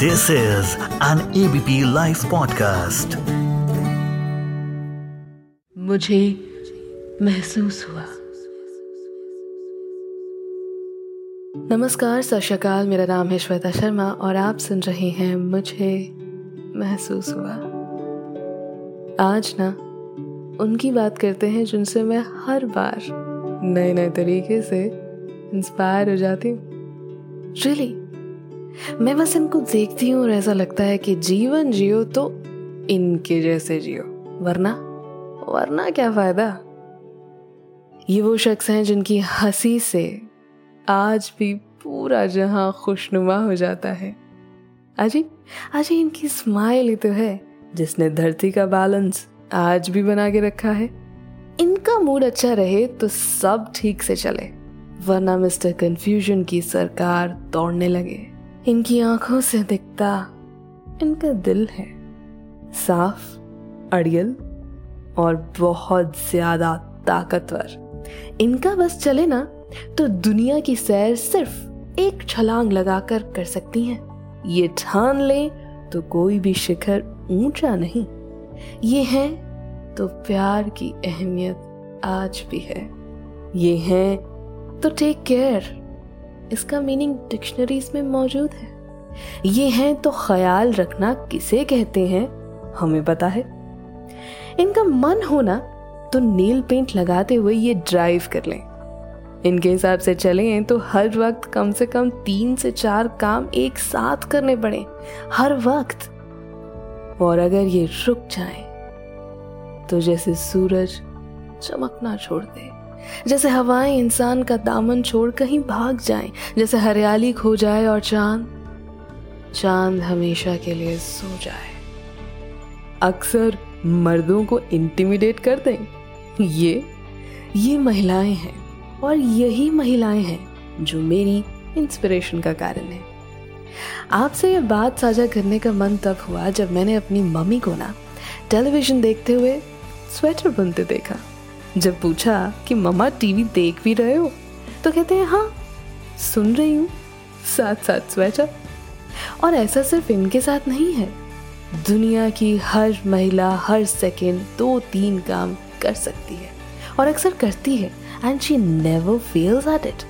This is an ABP Life podcast. मुझे महसूस हुआ। नमस्कार, सत मेरा नाम है श्वेता शर्मा और आप सुन रहे हैं मुझे महसूस हुआ। आज ना, उनकी बात करते हैं जिनसे मैं हर बार नए नए तरीके से इंस्पायर हो जाती हूँ। रियली मैं बस इनको देखती हूँ और ऐसा लगता है कि जीवन जियो तो इनके जैसे जियो। वरना वरना क्या फ़ायदा? ये वो शख्स हैं जिनकी हँसी से आज भी पूरा जहाँ खुशनुमा हो जाता है। अजी अजी इनकी स्माइल ही तो है, जिसने धरती का बैलेंस आज भी बना के रखा है। इनका मूड अच्छा रहे तो सब ठीक से चले, वरना मिस्टर कंफ्यूजन की सरकार दौड़ने लगे। इनकी आँखों से दिखता इनका दिल है। साफ़, अड़ियल और बहुत ज़्यादा ताकतवर। इनका बस चले ना तो दुनिया की सैर सिर्फ़ एक छलांग लगाकर कर सकती हैं। ये ठान ले तो कोई भी शिखर ऊँचा नहीं। ये है तो प्यार की अहमियत आज भी है। ये है तो टेक केयर इसका मीनिंग डिक्शनरीज में मौजूद है। ये है तो ख्याल रखना किसे कहते हैं, हमें पता है। इनका मन होना तो नील पेंट लगाते हुए ये ड्राइव कर लें। इनके हिसाब से चले तो हर वक्त कम से कम तीन से चार काम एक साथ करने पड़े, हर वक्त। और अगर ये रुक जाए तो जैसे सूरज चमकना छोड़ दे। जैसे हवाएँ इंसान का दामन छोड़ कहीं भाग जाएँ, जैसे हरियाली खो जाए और चाँद। चाँद हमेशा के लिए सो जाए। अक्सर मर्दों को इंटिमिडेट कर दें। ये ये महिलाएँ हैं और यही महिलाएँ हैं जो मेरी इंस्पिरेशन का कारण है। आपसे ये बात साझा करने का मन तब हुआ जब मैंने अपनी मम्मी को ना टेलीविज़न देखते हुए स्वेटर बुनते देखा। जब पूछा कि मम्मा टीवी देख भी रहे हो तो कहते हैं हाँ सुन रही हूँ। साथ साथ स्वेटर और ऐसा सिर्फ़ इनके साथ नहीं है। दुनिया की हर महिला हर सेकंड दो तीन काम कर सकती है और अक्सर करती है and she never fails at it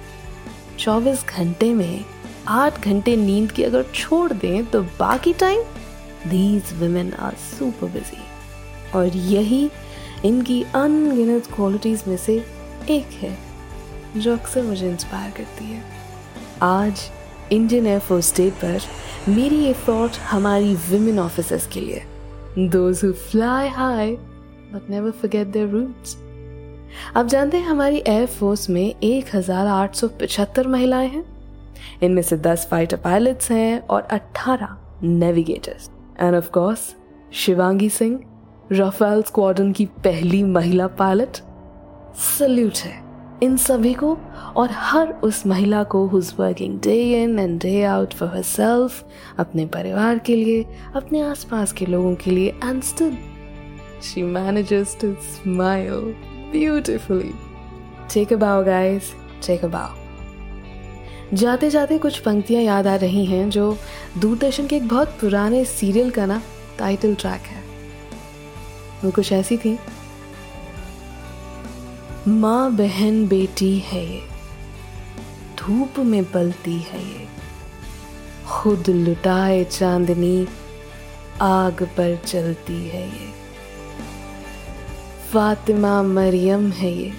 चौबीस घंटे में आठ घंटे नींद की अगर छोड़ दें तो बाकी time these women are super busy और यही इनकी अनगिनत क्वालिटीज में से एक है, जो अक्सर मुझे इंस्पायर करती है। आज इंडियन एयरफोर्स डे पर मेरी ये थॉट हमारी विमेन ऑफिसर्स के लिए। Those who fly high but never forget their roots अब जानते हैं हमारी एयरफोर्स में एक हज़ार आठ सौ पिछहत्तर महिलाएँ हैं। इनमें से दस फाइटर पायलट्स हैं और अट्ठारह navigators and of course Shivangi Singh Rafale squadron की पहली महिला पायलट सल्यूट है इन सभी को और हर उस महिला को who's working day in and day out for herself अपने परिवार के लिए, अपने आसपास के लोगों के लिए and still she manages to smile beautifully take a bow guys take अ बाउ जाते जाते कुछ पंक्तियाँ याद आ रही हैं जो दूरदर्शन के एक बहुत पुराने सीरियल का ना टाइटल ट्रैक है। वो कुछ ऐसी थी। माँ बहन बेटी है ये, धूप में पलती है ये। खुद लुटाए चांदनी, आग पर चलती है ये। फातिमा मरियम है ये,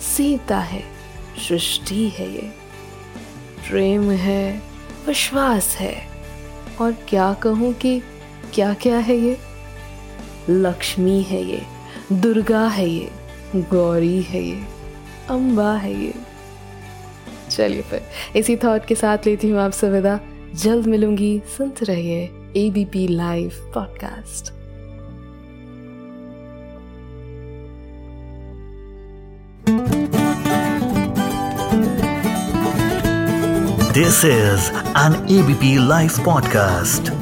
सीता है, सृष्टि है ये। प्रेम है, विश्वास है, और क्या कहूँ कि क्या क्या है ये? लक्ष्मी है ये, दुर्गा है ये, गौरी है ये अम्बा है ये। चलिए फिर, इसी थॉट के साथ लेती हूँ आपसे विदा। जल्द मिलूँगी, सुनते रहिए ABP live podcast This is an ABP Life podcast.